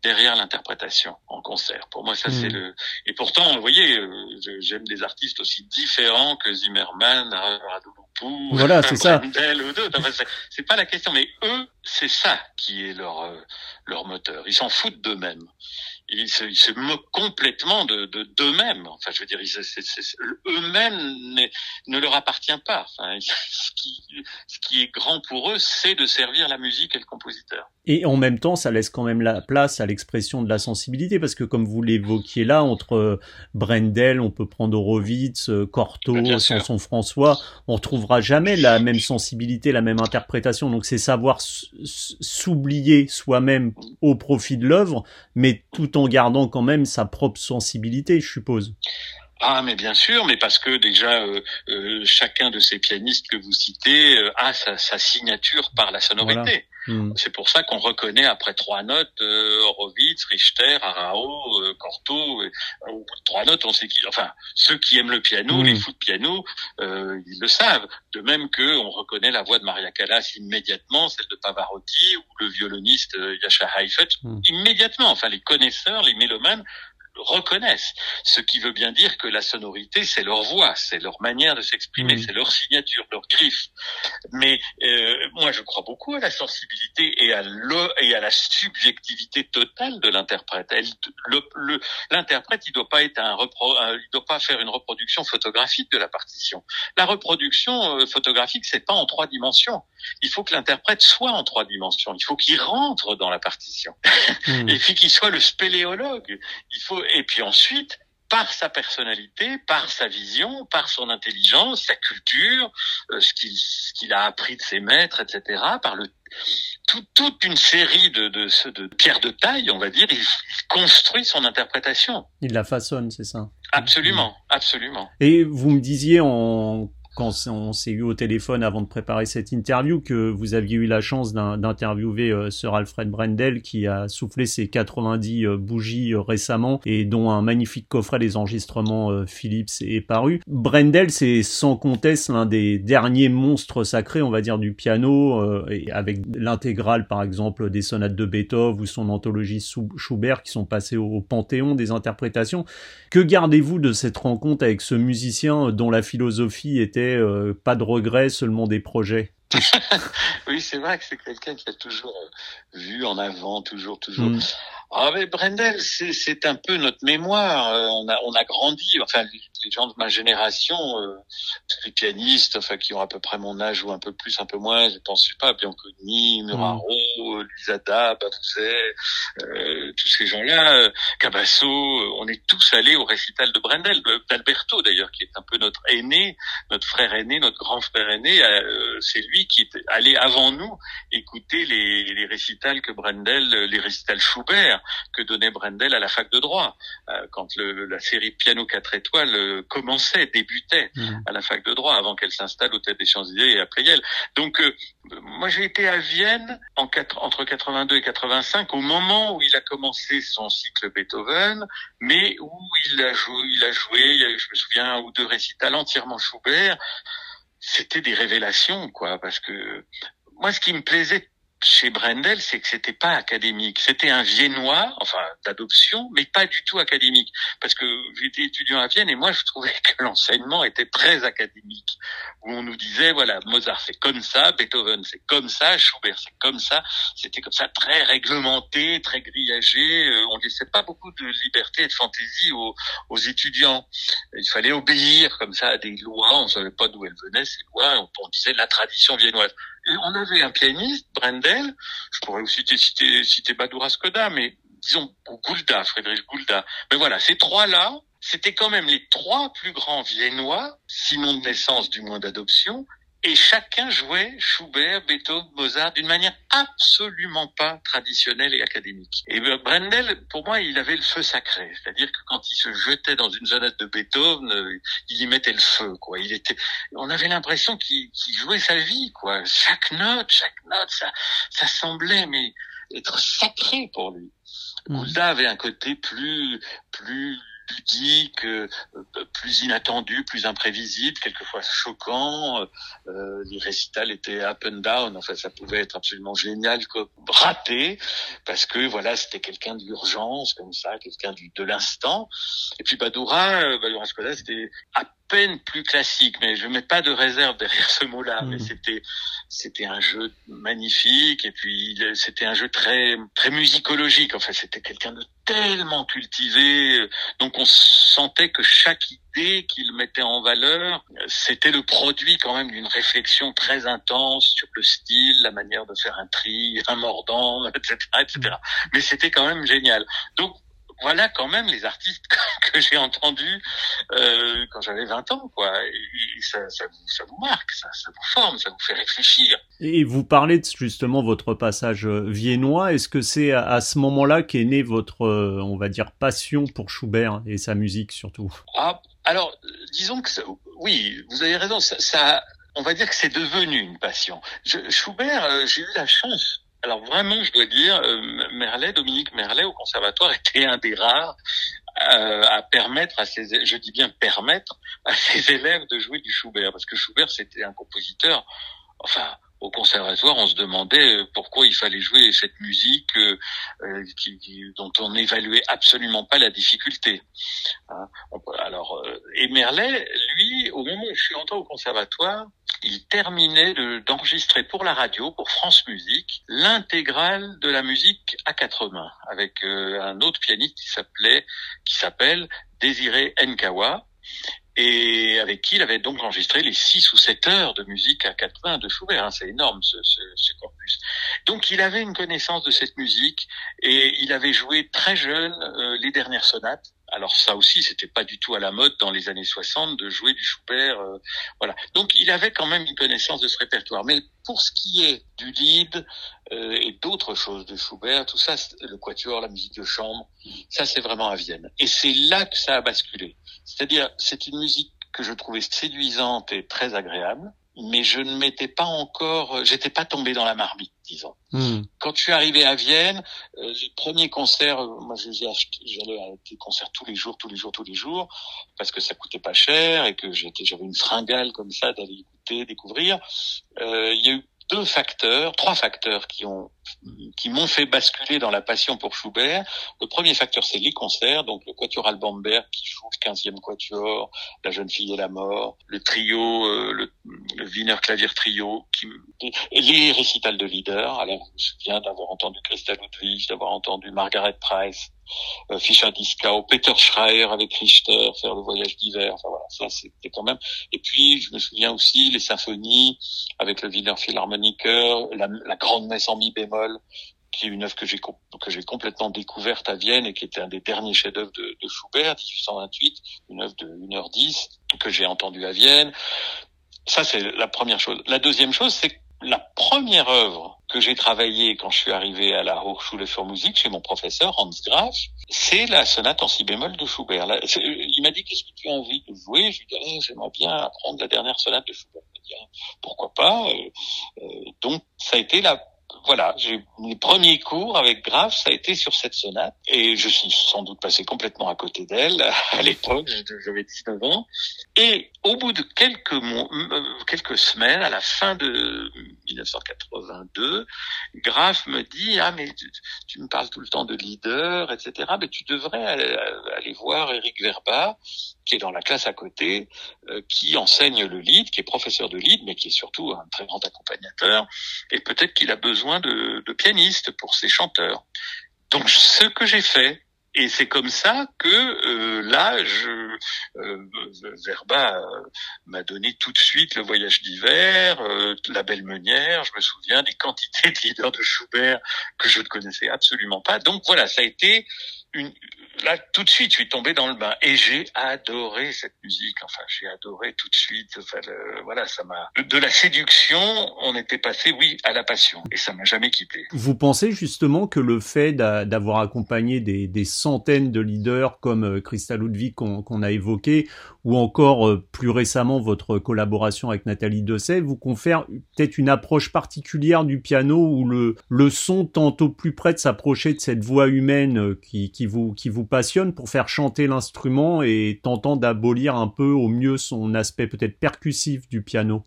derrière l'interprétation en concert. Pour moi, ça c'est hmm. le. Et pourtant, vous voyez, euh, j'aime des artistes aussi différents que Zimmerman, Radulopou, voilà, c'est ça. ou d'autres. c'est pas la question, mais eux, c'est ça qui est leur euh, leur moteur. Ils s'en foutent d'eux-mêmes ils se, ils se moquent complètement de d'eux-mêmes. Enfin, je veux dire, eux-mêmes ne leur appartient pas. Enfin, ce, qui, ce qui est grand pour eux, c'est de servir la musique et le compositeur. Et en même temps, ça laisse quand même la place à l'expression de la sensibilité, parce que comme vous l'évoquiez là, entre euh, Brendel, on peut prendre Horowitz, euh, Cortot, Sanson François, on retrouvera jamais la même sensibilité, la même interprétation. Donc c'est savoir s'oublier soi-même au profit de l'œuvre, mais tout en gardant quand même sa propre sensibilité, je suppose. Ah, mais bien sûr, mais parce que déjà euh, euh, chacun de ces pianistes que vous citez euh, a sa, sa, signature par la sonorité. Hmm. C'est pour ça qu'on reconnaît après trois notes Horowitz, Richter, Arao, Cortot. au bout de trois notes, on sait qui. Enfin, ceux qui aiment le piano, hmm. les fous de piano, ils le savent. De même que on reconnaît la voix de Maria Callas immédiatement, celle de Pavarotti ou le violoniste Yasha Heifetz hmm. immédiatement. Enfin, les connaisseurs, les mélomanes reconnaissent. Ce qui veut bien dire que la sonorité, c'est leur voix, c'est leur manière de s'exprimer, mm. c'est leur signature, leur griffe. Mais euh, moi, je crois beaucoup à la sensibilité et à, le, et à la subjectivité totale de l'interprète. L'interprète, il doit pas être un, repro, il doit pas faire une reproduction photographique de la partition. La reproduction euh, photographique, c'est pas en trois dimensions. Il faut que l'interprète soit en trois dimensions. Il faut qu'il rentre dans la partition. Et puis qu'il soit le spéléologue. Il faut et puis ensuite, par sa personnalité, par sa vision, par son intelligence, sa culture, euh, ce qu'il qu'il a appris de ses maîtres, etc., par le toute une série de, de, de, pierres de taille, on va dire, il, construit son interprétation. Il la façonne, c'est ça? Absolument, absolument. Et vous me disiez en quand on s'est eu au téléphone avant de préparer cette interview que vous aviez eu la chance d'interviewer euh, Sir Alfred Brendel qui a soufflé ses 90 euh, bougies euh, récemment et dont un magnifique coffret des enregistrements Philips est paru. Brendel, c'est sans conteste l'un des derniers monstres sacrés, on va dire, du piano, avec l'intégrale, par exemple, des sonates de Beethoven ou son anthologie Schubert qui sont passées au panthéon des interprétations. Que gardez-vous de cette rencontre avec ce musicien dont la philosophie était euh, pas de regrets, seulement des projets. oui, c'est vrai que c'est quelqu'un qui a toujours euh, vu en avant, toujours, toujours. Mm. Ah mais Brendel, c'est un peu notre mémoire. Euh, on a on a grandi. Enfin, les gens de ma génération, euh, les pianistes, enfin qui ont à peu près mon âge ou un peu plus, un peu moins, je pense pas, Bianconi, Muraro, mmh. Luisada, Bavouzet, euh, tous ces gens-là, euh, Cabasso, on est tous allés au récital de Brendel, d'Alberto d'ailleurs, qui est un peu notre aîné, notre frère aîné, notre grand frère aîné. c'est lui qui est allé avant nous écouter les, les récitals que Brendel, les récitals Schubert que donnait Brendel à la fac de droit, quand le, la série Piano 4 étoiles commençait, débutait mmh. à la fac de droit avant qu'elle s'installe au Tête des Champs-Élysées et à Pleyel. Donc, euh, moi, j'ai été à Vienne en entre 82 et 85 au moment où il a commencé son cycle Beethoven, mais où il a joué, il a joué, je me souviens, un ou deux récitals entièrement Schubert. C'était des révélations, quoi, parce que moi, ce qui me plaisait chez Brendel, c'est que c'était pas académique. C'était un Viennois, enfin d'adoption, mais pas du tout académique. Parce que j'étais étudiant à Vienne et moi je trouvais que l'enseignement était très académique, où on nous disait voilà Mozart c'est comme ça, Beethoven c'est comme ça, Schubert c'est comme ça. C'était comme ça très réglementé, très grillagé. Euh, on laissait pas beaucoup de liberté et de fantaisie aux, aux étudiants. Il fallait obéir comme ça à des lois. On savait pas d'où elles venaient ces lois. On disait la tradition viennoise. On avait un pianiste, Brendel, je pourrais aussi citer, citer Badoura Skoda, mais disons Goulda, Frédéric Goulda. Mais voilà, ces trois-là, c'était quand même les trois plus grands viennois, sinon de naissance du moins d'adoption, et chacun jouait Schubert, Beethoven, Mozart d'une manière absolument pas traditionnelle et académique. Et Brendel, pour moi, il avait le feu sacré. C'est-à-dire que quand il se jetait dans une sonate de Beethoven, euh, il y mettait le feu, quoi. Il était, on avait l'impression qu'il jouait sa vie, quoi. Chaque note, chaque note, ça, ça semblait, mais être sacré pour lui. Mmh. avait un côté plus, plus ludique, euh, plus inattendu, plus imprévisible, quelquefois choquant. Euh, les récitals étaient up and down. Enfin, ça pouvait être absolument génial, raté, parce que voilà, c'était quelqu'un d'urgence comme ça, quelqu'un de l'instant. Et puis Badoura, euh, Badoura Skoda, c'était peine plus classique, mais je mets pas de réserve derrière ce mot-là. Mais mmh. c'était c'était un jeu magnifique et puis c'était un jeu très très musicologique. En fait, c'était quelqu'un de tellement cultivé, donc on sentait que chaque idée qu'il mettait en valeur, c'était le produit quand même d'une réflexion très intense sur le style, la manière de faire un tri, un mordant, etc., etc. Mais c'était quand même génial. Donc voilà quand même les artistes que j'ai entendus euh, quand j'avais 20 ans, quoi. Et ça, ça, vous, ça vous marque, ça, ça vous forme, ça vous fait réfléchir. Et vous parlez de justement votre passage euh, viennois. Est-ce que c'est à, ce moment-là qu'est née votre, euh, on va dire, passion pour Schubert et sa musique surtout? Ah, alors disons que oui, vous avez raison. Ça, ça, on va dire que c'est devenu une passion. Je, Schubert, euh, j'ai eu la chance alors vraiment, je dois dire, euh, Merlet, Dominique Merlet au conservatoire était un des rares euh, à permettre à ses, je dis bien permettre à ses élèves de jouer du Schubert, parce que Schubert c'était un compositeur, enfin au conservatoire, on se demandait euh, pourquoi il fallait jouer cette musique qui, dont on n'évaluait absolument pas la difficulté. Hein. alors, et Merlet, lui, au moment où je suis entré au conservatoire, il terminait d'enregistrer pour la radio, pour France Musique, l'intégrale de la musique à quatre mains, avec euh, un autre pianiste qui s'appelait, qui s'appelle Désiré Nkawa, et avec qui il avait donc enregistré les six ou sept heures de musique à quatre mains de Schubert. Hein, c'est énorme ce, ce, ce, corpus. Donc il avait une connaissance de cette musique et il avait joué très jeune euh, les dernières sonates Alors ça aussi, c'était pas du tout à la mode dans les années 60 de jouer du Schubert. Euh, voilà. Donc il avait quand même une connaissance de ce répertoire. Mais pour ce qui est du lead euh, et d'autres choses de Schubert, tout ça, le quatuor, la musique de chambre, ça c'est vraiment à Vienne. Et c'est là que ça a basculé. C'est-à-dire, c'est une musique que je trouvais séduisante et très agréable mais je ne m'étais pas encore, j'étais pas tombé dans la marmite, disons. Hmm. Quand je suis arrivé à Vienne, euh, les premiers concerts, euh, moi j'allais à des concerts tous les jours, tous les jours, tous les jours, parce que ça coûtait pas cher et que j'étais, j'avais une fringale comme ça d'aller écouter, découvrir. Euh, il y a eu deux facteurs, trois facteurs qui ont qui m'ont fait basculer dans la passion pour Schubert. Le premier facteur, c'est les concerts, donc le Quatuor Albamberg qui joue le 15e Quatuor, La jeune fille et la mort, le trio, euh, le, le Wiener Clavier Trio, qui, les récitals de leader. Alors, je me souviens d'avoir entendu Christa Ludwig, d'avoir entendu Margaret Price, Fischer Dieskau, Peter Schreier avec Richter, faire le voyage d'hiver. Enfin voilà, ça c'était quand même. Et puis je me souviens aussi les symphonies avec le Wiener Philharmoniker, la, la grande messe en mi bémol qui est une œuvre que j'ai que j'ai complètement découverte à Vienne et qui était un des derniers chefs-d'œuvre de, de, Schubert, 1828, une œuvre de 1h10 que j'ai entendue à Vienne. Ça c'est la première chose. La deuxième chose, c'est la première œuvre que j'ai travaillée quand je suis arrivé à la Hochschule für Musik chez mon professeur Hans Graf, c'est la sonate en si bémol de Schubert. il m'a dit qu'est-ce que tu as envie de jouer? Je lui ai dit ah, j'aimerais bien apprendre la dernière sonate de Schubert. Il m'a dit ah, pourquoi pas? Euh, euh, Donc ça a été la voilà, mes premiers cours avec Graf, ça a été sur cette sonate, et je suis sans doute passé complètement à côté d'elle à l'époque, j'avais 19 ans. Et au bout de quelques euh, quelques semaines, à la fin de 1982, Graf me dit ah mais tu, me parles tout le temps de leader, etc. Mais tu devrais aller, voir Eric Verba, qui est dans la classe à côté, euh, qui enseigne le lead, qui est professeur de lead, mais qui est surtout un très grand accompagnateur, et peut-être qu'il a besoin de, de pianistes pour ses chanteurs. Donc ce que j'ai fait, et c'est comme ça que euh, là, je, euh, Verba euh, m'a donné tout de suite le voyage d'hiver, euh, la belle meunière. Je me souviens des quantités de leaders de Schubert que je ne connaissais absolument pas. Donc voilà, ça a été une, là tout de suite je suis tombé dans le bain. Et j'ai adoré cette musique. Enfin j'ai adoré tout de suite. Enfin, voilà ça m'a de la séduction on était passé oui à la passion. Et ça m'a jamais quitté. Vous pensez justement que le fait d'avoir accompagné des, des, centaines de leaders comme euh, Christa Ludwig qu'on a évoqué ou encore euh, plus récemment votre collaboration avec Nathalie Dessay vous confère peut-être une approche particulière du piano où le, le son tente au plus près de s'approcher de cette voix humaine euh, qui, qui, vous, qui vous passionne pour faire chanter l'instrument et tentant d'abolir un peu au mieux son aspect peut-être percussif du piano?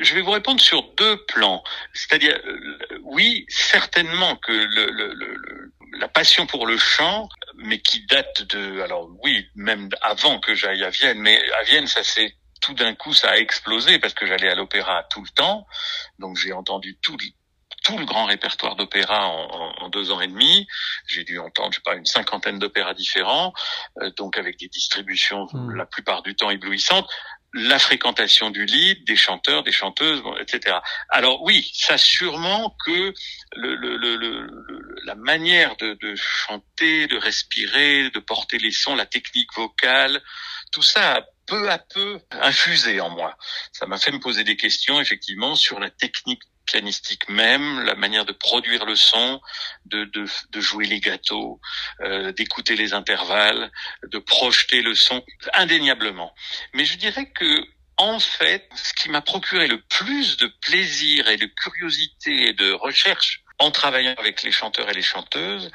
Je vais vous répondre sur deux plans. C'est-à-dire, euh, oui, certainement que le, la passion pour le chant, mais qui date de, alors oui, même avant que j'aille à Vienne, mais à Vienne, ça s'est tout d'un coup, ça a explosé parce que j'allais à l'opéra tout le temps, donc j'ai entendu tout, tout le grand répertoire d'opéra en, en, deux ans et demi. J'ai dû entendre, je sais pas, une cinquantaine d'opéras différents, euh, donc avec des distributions hmm. la plupart du temps éblouissantes la fréquentation du lead, des chanteurs, des chanteuses, etc. Alors oui, ça sûrement que le, le, le, la manière de, de, chanter, de respirer, de porter les sons, la technique vocale, tout ça a peu à peu infusé en moi. Ça m'a fait me poser des questions effectivement sur la technique pianistique même, la manière de produire le son, de, de, de jouer les gâteaux, euh, d'écouter les intervalles, de projeter le son, indéniablement. Mais je dirais que en fait, ce qui m'a procuré le plus de plaisir et de curiosité et de recherche en travaillant avec les chanteurs et les chanteuses,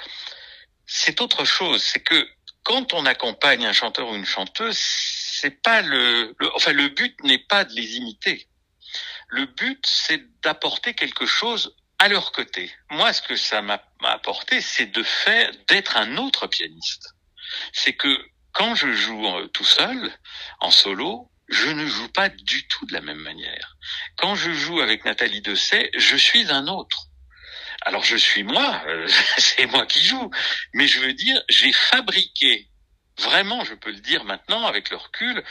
c'est autre chose. C'est que quand on accompagne un chanteur ou une chanteuse, c'est pas le, le enfin le but n'est pas de les imiter. Le but, c'est d'apporter quelque chose à leur côté. Moi, ce que ça m'a apporté, c'est de faire, d'être un autre pianiste. C'est que quand je joue euh, tout seul, en solo, je ne joue pas du tout de la même manière. Quand je joue avec Nathalie Dessay, je suis un autre. Alors je suis moi, euh, c'est moi qui joue, mais je veux dire, j'ai fabriqué Vraiment, je peux le dire maintenant avec le recul,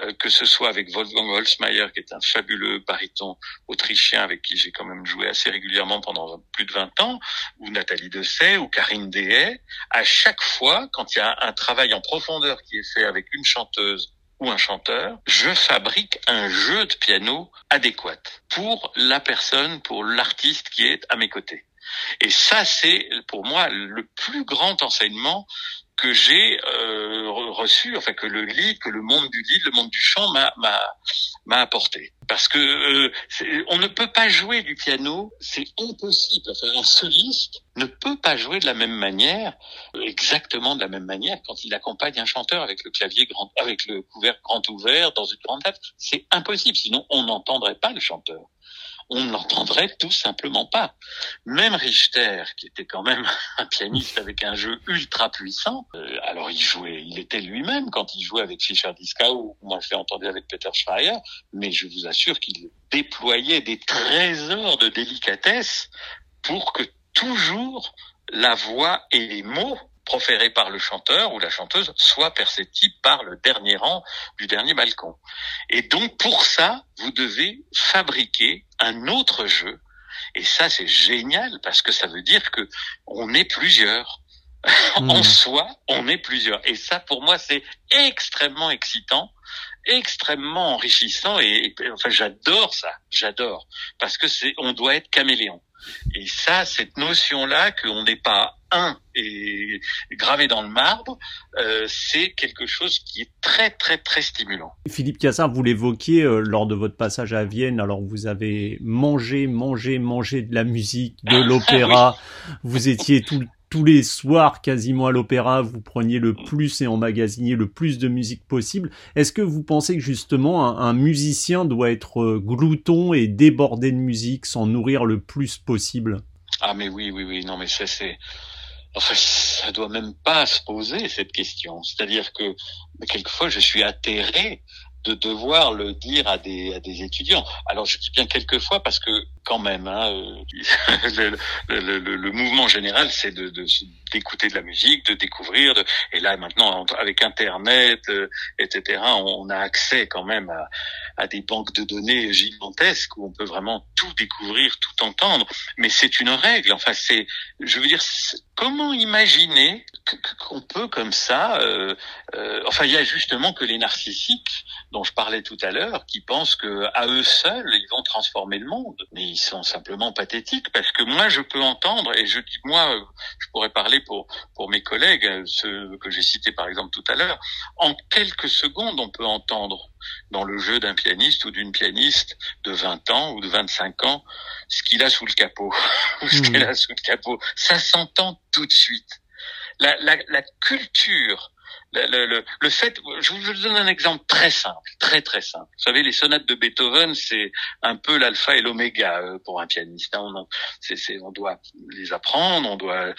euh, que ce soit avec Wolfgang Holzmeier, qui est un fabuleux baryton autrichien avec qui j'ai quand même joué assez régulièrement pendant plus de 20 ans, ou Nathalie Dessay, ou Karine Dehay, à chaque fois, quand il y a un travail en profondeur qui est fait avec une chanteuse ou un chanteur, je fabrique un jeu de piano adéquat pour la personne, pour l'artiste qui est à mes côtés. Et ça, c'est pour moi le plus grand enseignement que j'ai euh, reçu, enfin que le lit, que le monde du lit, le monde du chant m'a m'a apporté. Parce que euh, on ne peut pas jouer du piano, c'est impossible. Enfin, un soliste ne peut pas jouer de la même manière, exactement de la même manière, quand il accompagne un chanteur avec le clavier grand, avec le couvercle grand ouvert dans une grande table. C'est impossible, sinon on n'entendrait pas le chanteur on ne l'entendrait tout simplement pas. Même Richter, qui était quand même un pianiste avec un jeu ultra puissant, euh, alors il jouait, il était lui-même quand il jouait avec Fischer Dieskau, moi je l'ai entendu avec Peter Schreier, mais je vous assure qu'il déployait des trésors de délicatesse pour que toujours la voix et les mots proféré par le chanteur ou la chanteuse soit perceptible par le dernier rang du dernier balcon. Et donc pour ça, vous devez fabriquer un autre jeu. Et ça, c'est génial parce que ça veut dire que on est plusieurs. en mmh. soi, on est plusieurs. Et ça, pour moi, c'est extrêmement excitant, extrêmement enrichissant. Et, et enfin, j'adore ça. J'adore parce que c'est, on doit être caméléon. Et ça, cette notion-là, qu'on n'est pas un et gravé dans le marbre, euh, c'est quelque chose qui est très très très stimulant. Philippe Cassard, vous l'évoquiez euh, lors de votre passage à Vienne. Alors vous avez mangé, mangé, mangé de la musique, de l'opéra. Vous étiez tout, tous les soirs quasiment à l'opéra, vous preniez le plus et emmagasiniez le plus de musique possible. Est-ce que vous pensez que justement un, musicien doit être euh, glouton et débordé de musique, s'en nourrir le plus possible? Ah mais oui, oui, oui, non mais ça c'est... Enfin, ça doit même pas se poser cette question. C'est-à-dire que quelquefois je suis atterré de devoir le dire à des, à des étudiants. Alors je dis bien quelquefois parce que quand même, hein, euh, le, le, le, mouvement général, c'est de, d'écouter de, la musique, de découvrir. De, et là maintenant, avec Internet, euh, etc., on, a accès quand même à, à des banques de données gigantesques où on peut vraiment tout découvrir, tout entendre. Mais c'est une règle. Enfin, c'est, je veux dire, comment imaginer qu'on peut comme ça. Euh, euh, enfin, il y a justement que les narcissiques dont je parlais tout à l'heure, qui pensent que à eux seuls ils vont transformer le monde. Mais ils sont simplement pathétiques parce que moi je peux entendre et je dis moi je pourrais parler pour pour mes collègues ceux que j'ai cités par exemple tout à l'heure. En quelques secondes on peut entendre dans le jeu d'un pianiste ou d'une pianiste de 20 ans ou de 25 ans ce qu'il a sous le capot ou ce qu'elle a sous le capot. Ça s'entend tout de suite. La, la, la culture le, le, le, fait, je vous donne un exemple très simple, très très simple. Vous savez, les sonates de Beethoven, c'est un peu l'alpha et l'oméga euh, pour un pianiste. Hein. On, on doit les apprendre, on doit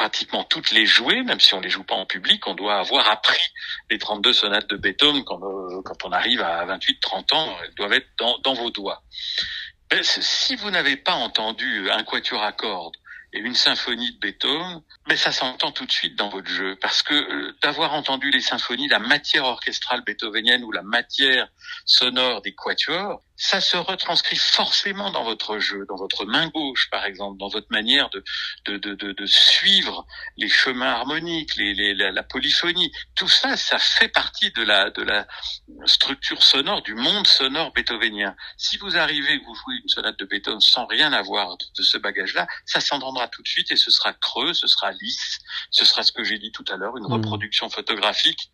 pratiquement toutes les jouer, même si on les joue pas en public, on doit avoir appris les 32 sonates de Beethoven quand, euh, on arrive à 28-30 ans, elles doivent être dans, vos doigts. Ben, si vous n'avez pas entendu un quatuor à cordes et une symphonie de Beethoven, mais ça s'entend tout de suite dans votre jeu, parce que euh, d'avoir entendu les symphonies, la matière orchestrale beethovenienne ou la matière sonore des quatuors, ça se retranscrit forcément dans votre jeu, dans votre main gauche par exemple, dans votre manière de de, de, de, de suivre les chemins harmoniques, les, les, la, la, polyphonie. Tout ça, ça fait partie de la de la structure sonore, du monde sonore beethovenien. Si vous arrivez, vous jouez une sonate de Beethoven sans rien avoir de, ce bagage-là, ça s'entendra tout de suite et ce sera creux, ce sera lisse, ce sera ce que j'ai dit tout à l'heure, une mmh. reproduction photographique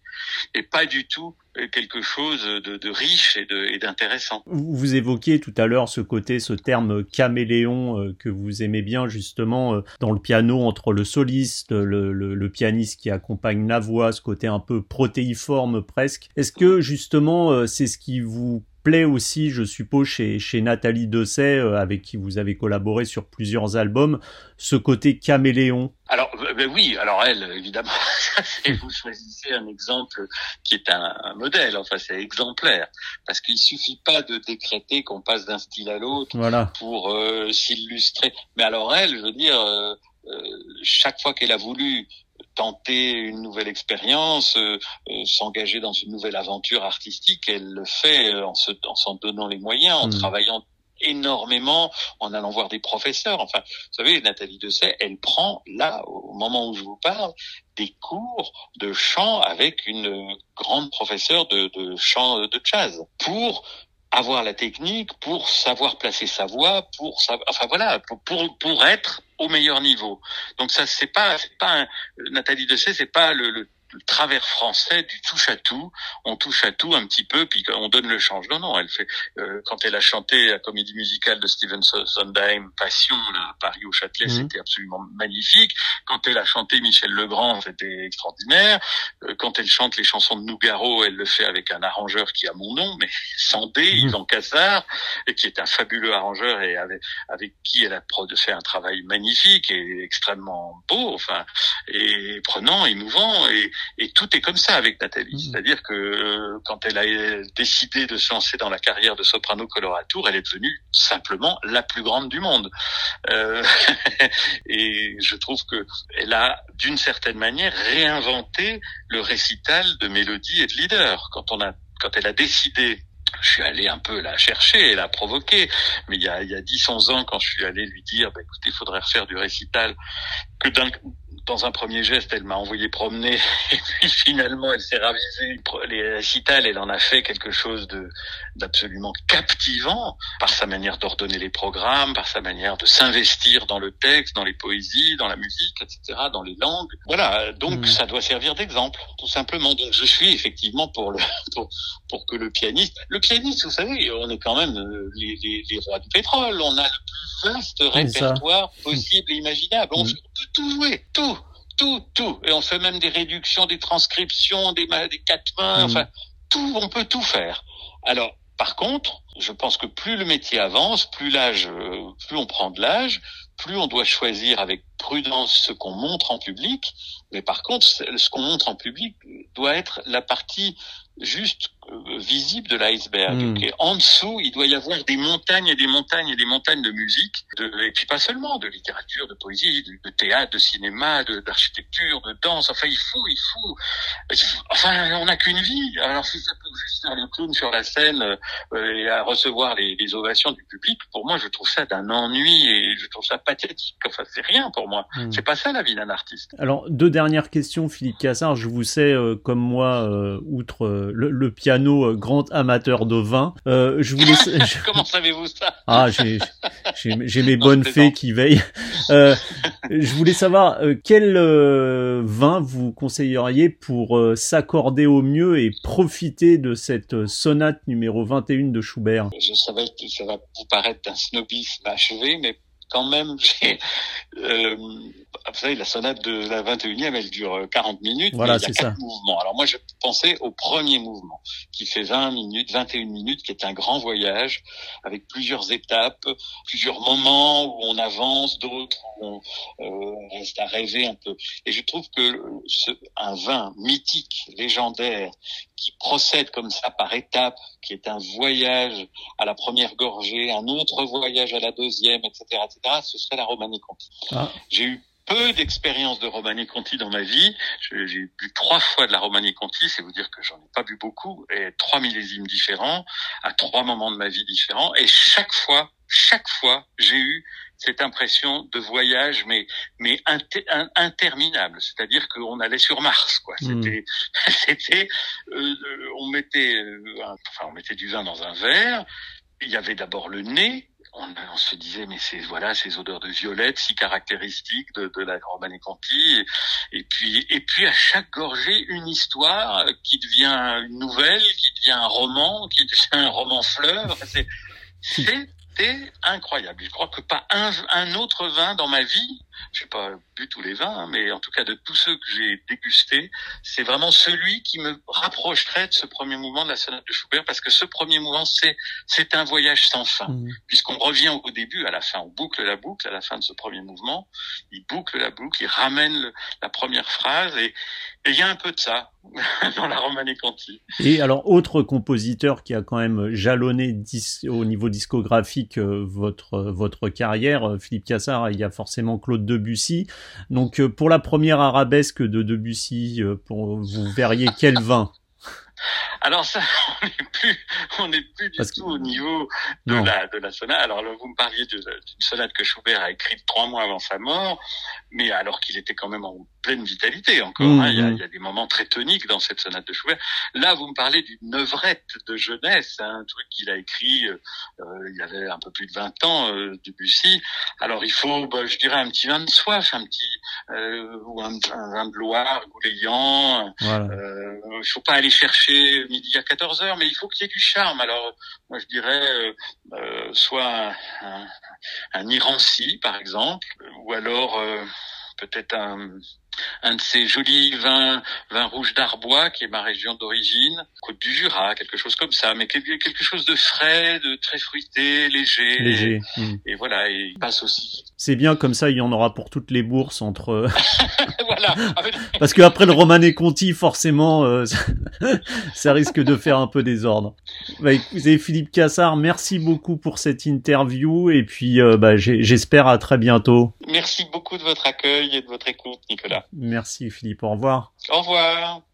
et pas du tout euh, quelque chose de, riche et d'intéressant. Vous évoquiez tout à l'heure ce côté, ce terme caméléon euh, que vous aimez bien justement euh, dans le piano entre le soliste, le, le, le, pianiste qui accompagne la voix, ce côté un peu protéiforme presque. Est-ce que justement c'est ce qui vous plaît aussi, je suppose, chez, chez Nathalie Dessay, euh, avec qui vous avez collaboré sur plusieurs albums, ce côté caméléon Alors ben oui, alors elle, évidemment, vous choisissez un exemple qui est un, modèle, enfin c'est exemplaire, parce qu'il suffit pas de décréter qu'on passe d'un style à l'autre voilà. pour euh, s'illustrer. Mais alors elle, je veux dire, euh, chaque fois qu'elle a voulu tenter une nouvelle expérience, s'engager dans une nouvelle aventure artistique, elle le fait en s'en donnant les moyens, en mmh. travaillant énormément en allant voir des professeurs. Enfin, vous savez, Nathalie Dessay, elle prend là, au moment où je vous parle, des cours de chant avec une grande professeure de, de chant de jazz pour avoir la technique, pour savoir placer sa voix, pour enfin voilà, pour, pour, pour être au meilleur niveau. Donc ça, c'est pas, c'est pas un, Nathalie Dessay, c'est pas le, le le travers français du touche à tout. On touche à tout un petit peu, puis on donne le change. Non, non, elle fait. Euh, quand elle a chanté la comédie musicale de Steven Sondheim, Passion, là, à Paris au Châtelet, mhm. c'était absolument magnifique. Quand elle a chanté Michel Legrand, c'était extraordinaire. Euh, quand elle chante les chansons de Nougaro, elle le fait avec un arrangeur qui a mon nom, mais Sandé, mmh. Yvan Cassard, et qui est un fabuleux arrangeur et avec, avec qui elle a fait un travail magnifique et extrêmement beau, enfin, et prenant, émouvant, et, et tout est comme ça avec Nathalie. Mmh. C'est-à-dire que euh, quand elle a décidé de se lancer dans la carrière de soprano coloratour, elle est devenue simplement la plus grande du monde. Euh, et je trouve que elle a, d'une certaine manière, réinventé le récital de mélodie et de leader. Quand on a, quand elle a décidé je suis allé un peu la chercher et la provoquer. Mais il y a, il y a 10, 11 ans, quand je suis allé lui dire, bah, écoutez, il faudrait refaire du récital, que d'un, dans un premier geste, elle m'a envoyé promener et puis finalement, elle s'est ravisée. Les récitals, elle en a fait quelque chose de d'absolument captivant par sa manière d'ordonner les programmes, par sa manière de s'investir dans le texte, dans les poésies, dans la musique, etc., dans les langues. Voilà, donc mmh. ça doit servir d'exemple, tout simplement. Donc je suis effectivement pour le pour, pour que le pianiste, le pianiste, vous savez, on est quand même euh, les, les, les rois du pétrole, on a le plus vaste répertoire possible et imaginable. On, mmh. Peut tout jouer, tout tout, tout. Et on fait même des réductions, des transcriptions, des, des quatre mains, mmh. enfin, tout, on peut tout faire. Alors, par contre, je pense que plus le métier avance, plus l'âge, euh, plus on prend de l'âge, plus on doit choisir avec prudence ce qu'on montre en public. Mais par contre, ce qu'on montre en public doit être la partie juste euh, visible de l'iceberg. Hmm. En dessous, il doit y avoir des montagnes et des montagnes et des montagnes de musique, de, et puis pas seulement de littérature, de poésie, de, théâtre, de cinéma, d'architecture, de, danse. Enfin, il faut, il faut. Enfin, on n'a qu'une vie. Alors, si ça peut juste faire le clown sur la scène euh, et à recevoir les, les, ovations du public, pour moi, je trouve ça d'un ennui et je trouve ça pathétique. Enfin, c'est rien pour moi. Hmm. C'est pas ça la vie d'un artiste. Alors, deux dernières questions, Philippe Cassard. Je vous sais, euh, comme moi, outre le, piano euh, grand amateur de vin. Euh, je voulais. Comment savez-vous ça? Ah, j'ai mes bonnes fées qui veillent. Euh, je voulais savoir quel vin vous conseilleriez pour s'accorder au mieux et profiter de cette sonate numéro 21 de Schubert? Je savais que ça va vous paraître d'un snobisme achevé, mais quand même, j'ai, euh, savez, la sonate de la 21e, elle dure 40 minutes, voilà, mais il y a quatre mouvements. Alors moi, je pensais au premier mouvement, qui fait 20 minutes, 21 minutes, qui est un grand voyage, avec plusieurs étapes, plusieurs moments où on avance, d'autres où on euh, reste à rêver un peu. Et je trouve que ce, un vin mythique, légendaire, qui procède comme ça par étapes, qui est un voyage à la première gorgée, un autre voyage à la deuxième, etc., etc., ce serait la Conti. Ah. J'ai eu peu d'expérience de Romani Conti dans ma vie. J'ai bu trois fois de la Romani Conti, c'est vous dire que j'en ai pas bu beaucoup, et trois millésimes différents, à trois moments de ma vie différents, et chaque fois, chaque fois, j'ai eu cette impression de voyage, mais mais interminable. C'est-à-dire qu'on allait sur Mars, quoi. Hmm. C'était, c'était, euh, on mettait, euh, enfin, on mettait du vin dans un verre. Il y avait d'abord le nez, on, se disait mais c'est voilà ces odeurs de violette si caractéristiques de, de la Romanée Conti et, puis et puis à chaque gorgée une histoire qui devient une nouvelle qui devient un roman qui devient un roman fleuve c'est c'était incroyable. Je crois que pas un, un autre vin dans ma vie je n'ai pas bu tous les vins, hein, mais en tout cas de tous ceux que j'ai dégustés, c'est vraiment celui qui me rapprocherait de ce premier mouvement de la sonate de Schubert, parce que ce premier mouvement, c'est c'est un voyage sans fin, mmh. puisqu'on revient au début, à la fin, on boucle la boucle à la fin de ce premier mouvement, il boucle la boucle, il ramène la première phrase, et il y a un peu de ça dans la Romane Conti. Et alors, autre compositeur qui a quand même jalonné au niveau discographique euh, votre votre carrière, euh, Philippe Cassard, il y a forcément Claude Debussy. Donc pour la première arabesque de Debussy, pour, vous verriez quel vin? Alors ça, on n'est plus, on n'est plus du tout au niveau de la de la sonate. Alors vous me parliez d'une sonate que Schubert a écrite trois mois avant sa mort, mais alors qu'il était quand même en pleine vitalité encore. Hein. il, y a, il, y a, des moments très toniques dans cette sonate de Schubert. Là, vous me parlez d'une œuvrette de jeunesse, hein, un truc qu'il a écrit. Euh, euh, il avait un peu plus de 20 ans, euh, Debussy. Alors il faut, bah, je dirais, un petit vin de soif, un petit euh, ou un, un, vin de Loire, goulayant. Voilà. Euh, il faut pas aller chercher midi à 14 heures, mais il faut qu'il y ait du charme. Alors moi je dirais euh, soit un, un, Irancy par exemple, ou alors peut-être un, un de ces jolis vins, vins rouges d'Arbois, qui est ma région d'origine, Côte du Jura, quelque chose comme ça, mais quelque chose de frais, de très fruité, léger. Léger. Et, voilà, et il passe aussi. C'est bien comme ça, il y en aura pour toutes les bourses entre. voilà. Parce que après le Romané Conti, forcément, euh, ça risque de faire un peu désordre. Bah, écoutez, Philippe Cassard, merci beaucoup pour cette interview et puis euh, bah, j'espère à très bientôt. Merci beaucoup de votre accueil et de votre écoute, Nicolas. Merci Philippe, au revoir. Au revoir.